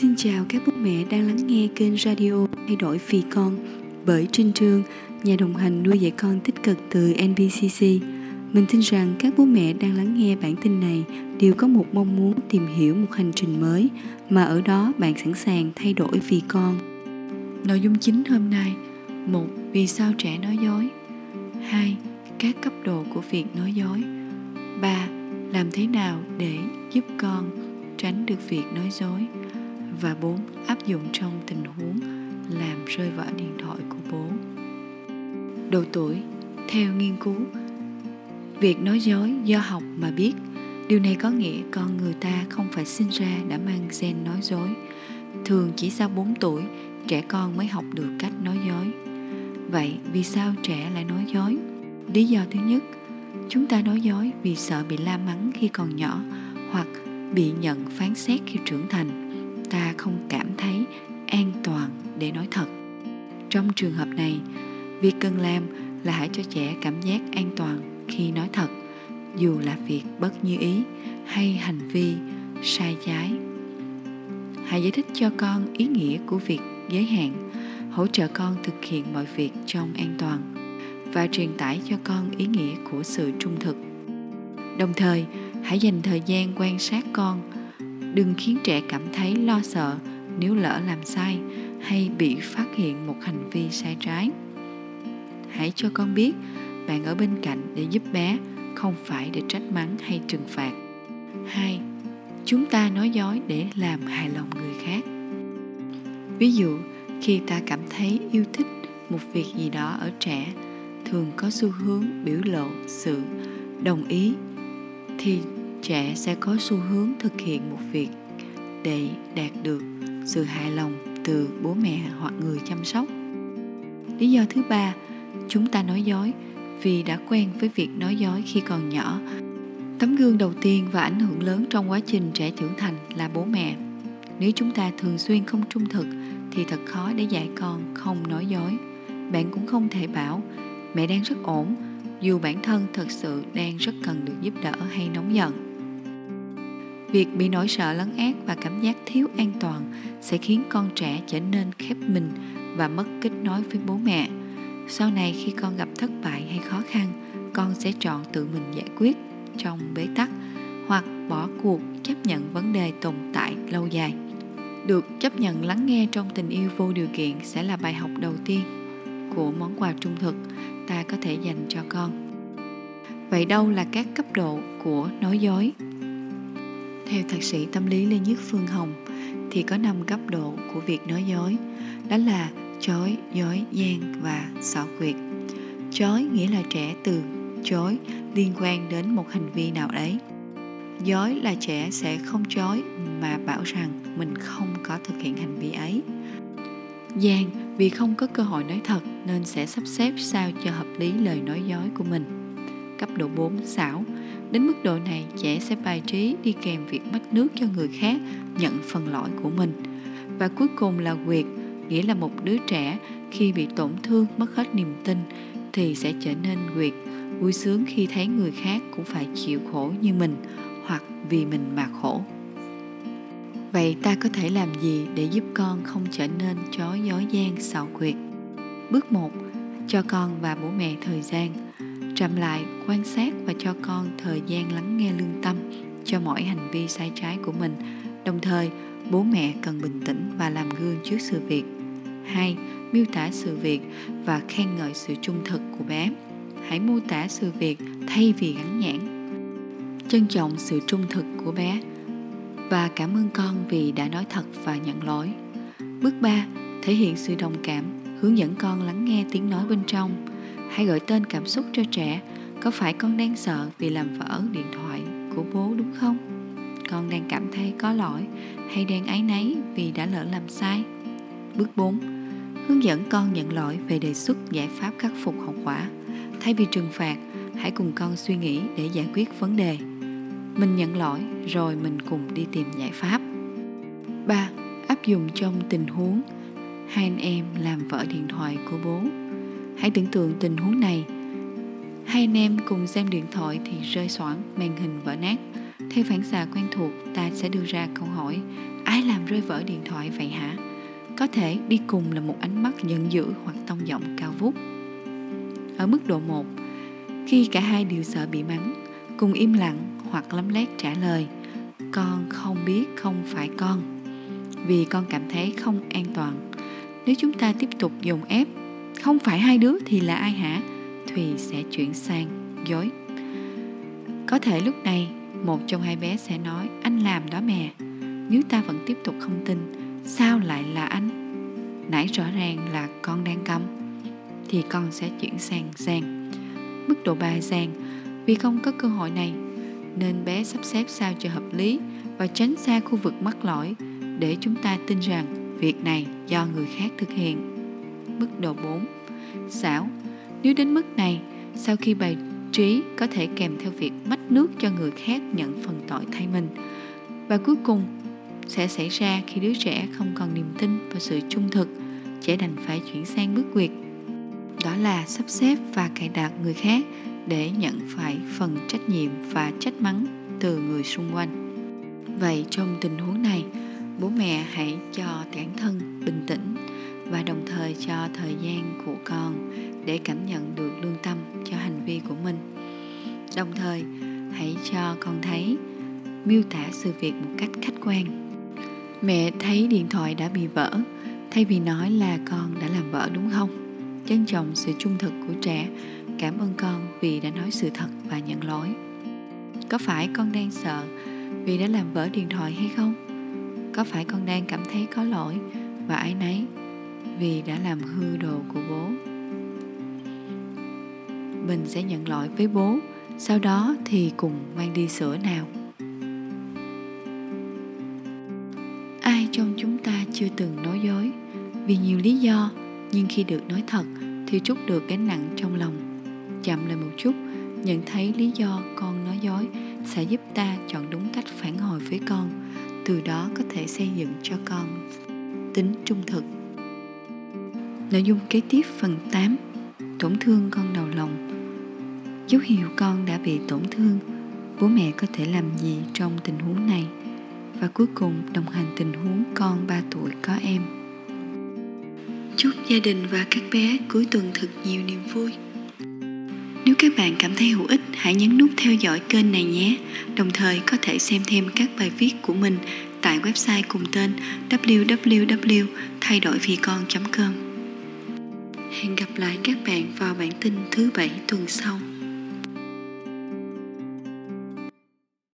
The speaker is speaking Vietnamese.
Xin chào các bố mẹ đang lắng nghe kênh radio Thay đổi vì con bởi Trinh Trương, nhà đồng hành nuôi dạy con tích cực từ NBCC. Mình tin rằng các bố mẹ đang lắng nghe bản tin này đều có một mong muốn tìm hiểu một hành trình mới mà ở đó bạn sẵn sàng thay đổi vì con. Nội dung chính hôm nay một Vì sao trẻ nói dối 2. Các cấp độ của việc nói dối 3. Làm thế nào để giúp con tránh được việc nói dối và 4. Áp dụng trong tình huống làm rơi vỡ điện thoại của bố. Độ tuổi Theo nghiên cứu, việc nói dối do học mà biết Điều này có nghĩa con người ta không phải sinh ra đã mang gen nói dối. Thường chỉ sau 4 tuổi, trẻ con mới học được cách nói dối. Vậy vì sao trẻ lại nói dối? Lý do thứ nhất, chúng ta nói dối vì sợ bị la mắng khi còn nhỏ hoặc bị nhận phán xét khi trưởng thành ta không cảm thấy an toàn để nói thật. Trong trường hợp này, việc cần làm là hãy cho trẻ cảm giác an toàn khi nói thật, dù là việc bất như ý hay hành vi sai trái. Hãy giải thích cho con ý nghĩa của việc giới hạn, hỗ trợ con thực hiện mọi việc trong an toàn và truyền tải cho con ý nghĩa của sự trung thực. Đồng thời, hãy dành thời gian quan sát con đừng khiến trẻ cảm thấy lo sợ nếu lỡ làm sai hay bị phát hiện một hành vi sai trái. Hãy cho con biết, bạn ở bên cạnh để giúp bé, không phải để trách mắng hay trừng phạt. Hai, chúng ta nói dối để làm hài lòng người khác. Ví dụ, khi ta cảm thấy yêu thích một việc gì đó ở trẻ, thường có xu hướng biểu lộ sự đồng ý, thì trẻ sẽ có xu hướng thực hiện một việc để đạt được sự hài lòng từ bố mẹ hoặc người chăm sóc. Lý do thứ ba, chúng ta nói dối vì đã quen với việc nói dối khi còn nhỏ. Tấm gương đầu tiên và ảnh hưởng lớn trong quá trình trẻ trưởng thành là bố mẹ. Nếu chúng ta thường xuyên không trung thực thì thật khó để dạy con không nói dối. Bạn cũng không thể bảo, mẹ đang rất ổn. Dù bản thân thật sự đang rất cần được giúp đỡ hay nóng giận việc bị nỗi sợ lấn át và cảm giác thiếu an toàn sẽ khiến con trẻ trở nên khép mình và mất kết nối với bố mẹ. Sau này khi con gặp thất bại hay khó khăn, con sẽ chọn tự mình giải quyết trong bế tắc hoặc bỏ cuộc chấp nhận vấn đề tồn tại lâu dài. Được chấp nhận lắng nghe trong tình yêu vô điều kiện sẽ là bài học đầu tiên của món quà trung thực ta có thể dành cho con. Vậy đâu là các cấp độ của nói dối? Theo thạc sĩ tâm lý Lê Nhất Phương Hồng thì có 5 cấp độ của việc nói dối. Đó là chối, dối, gian và xảo quyệt. Chối nghĩa là trẻ từ chối liên quan đến một hành vi nào đấy. Dối là trẻ sẽ không chối mà bảo rằng mình không có thực hiện hành vi ấy. Gian vì không có cơ hội nói thật nên sẽ sắp xếp sao cho hợp lý lời nói dối của mình. Cấp độ 4 xảo Đến mức độ này, trẻ sẽ bài trí đi kèm việc mách nước cho người khác nhận phần lỗi của mình. Và cuối cùng là quyệt, nghĩa là một đứa trẻ khi bị tổn thương mất hết niềm tin thì sẽ trở nên quyệt, vui sướng khi thấy người khác cũng phải chịu khổ như mình hoặc vì mình mà khổ. Vậy ta có thể làm gì để giúp con không trở nên chó dối gian xạo quyệt? Bước 1. Cho con và bố mẹ thời gian trầm lại, quan sát và cho con thời gian lắng nghe lương tâm cho mọi hành vi sai trái của mình. Đồng thời, bố mẹ cần bình tĩnh và làm gương trước sự việc. Hai, miêu tả sự việc và khen ngợi sự trung thực của bé. Hãy mô tả sự việc thay vì gắn nhãn. Trân trọng sự trung thực của bé và cảm ơn con vì đã nói thật và nhận lỗi. Bước 3 thể hiện sự đồng cảm, hướng dẫn con lắng nghe tiếng nói bên trong hãy gọi tên cảm xúc cho trẻ. Có phải con đang sợ vì làm vỡ điện thoại của bố đúng không? Con đang cảm thấy có lỗi hay đang áy náy vì đã lỡ làm sai? Bước 4 hướng dẫn con nhận lỗi về đề xuất giải pháp khắc phục hậu quả. Thay vì trừng phạt, hãy cùng con suy nghĩ để giải quyết vấn đề. Mình nhận lỗi rồi mình cùng đi tìm giải pháp. 3. Áp dụng trong tình huống. Hai anh em làm vỡ điện thoại của bố. Hãy tưởng tượng tình huống này. Hai anh em cùng xem điện thoại thì rơi xoảng, màn hình vỡ nát. Theo phản xạ quen thuộc, ta sẽ đưa ra câu hỏi ai làm rơi vỡ điện thoại vậy hả có thể đi cùng là một ánh mắt giận dữ hoặc tông giọng cao vút ở mức độ 1 khi cả hai đều sợ bị mắng cùng im lặng hoặc lấm lét trả lời con không biết không phải con vì con cảm thấy không an toàn nếu chúng ta tiếp tục dùng ép không phải hai đứa thì là ai hả? Thùy sẽ chuyển sang dối. Có thể lúc này, một trong hai bé sẽ nói, anh làm đó mẹ. Nếu ta vẫn tiếp tục không tin, sao lại là anh? Nãy rõ ràng là con đang cấm thì con sẽ chuyển sang giang. Mức độ 3 giang, vì không có cơ hội này, nên bé sắp xếp sao cho hợp lý và tránh xa khu vực mắc lỗi để chúng ta tin rằng việc này do người khác thực hiện. Mức độ 4. Xảo Nếu đến mức này, sau khi bày trí có thể kèm theo việc mách nước cho người khác nhận phần tội thay mình. Và cuối cùng sẽ xảy ra khi đứa trẻ không còn niềm tin và sự trung thực, trẻ đành phải chuyển sang bước quyệt. Đó là sắp xếp và cài đặt người khác để nhận phải phần trách nhiệm và trách mắng từ người xung quanh vậy trong tình huống này bố mẹ hãy cho bản thân bình tĩnh và đồng thời cho thời gian của con để cảm nhận được lương tâm cho hành vi của mình. Đồng thời, hãy cho con thấy, miêu tả sự việc một cách khách quan. Mẹ thấy điện thoại đã bị vỡ, thay vì nói là con đã làm vỡ đúng không? Trân trọng sự trung thực của trẻ. Cảm ơn con vì đã nói sự thật và nhận lỗi. Có phải con đang sợ vì đã làm vỡ điện thoại hay không? Có phải con đang cảm thấy có lỗi và ái nấy vì đã làm hư đồ của bố. Mình sẽ nhận lỗi với bố, sau đó thì cùng mang đi sửa nào. Ai trong chúng ta chưa từng nói dối? Vì nhiều lý do, nhưng khi được nói thật thì trút được gánh nặng trong lòng. Chậm lại một chút, nhận thấy lý do con nói dối sẽ giúp ta chọn đúng cách phản hồi với con, từ đó có thể xây dựng cho con tính trung thực nội dung kế tiếp phần 8 tổn thương con đầu lòng. Dấu hiệu con đã bị tổn thương bố mẹ có thể làm gì trong tình huống này? Và cuối cùng đồng hành tình huống con 3 tuổi có em. Chúc gia đình và các bé cuối tuần thật nhiều niềm vui. Nếu các bạn cảm thấy hữu ích, hãy nhấn nút theo dõi kênh này nhé. Đồng thời có thể xem thêm các bài viết của mình tại website cùng tên www Hẹn gặp lại các bạn vào bản tin thứ bảy tuần sau.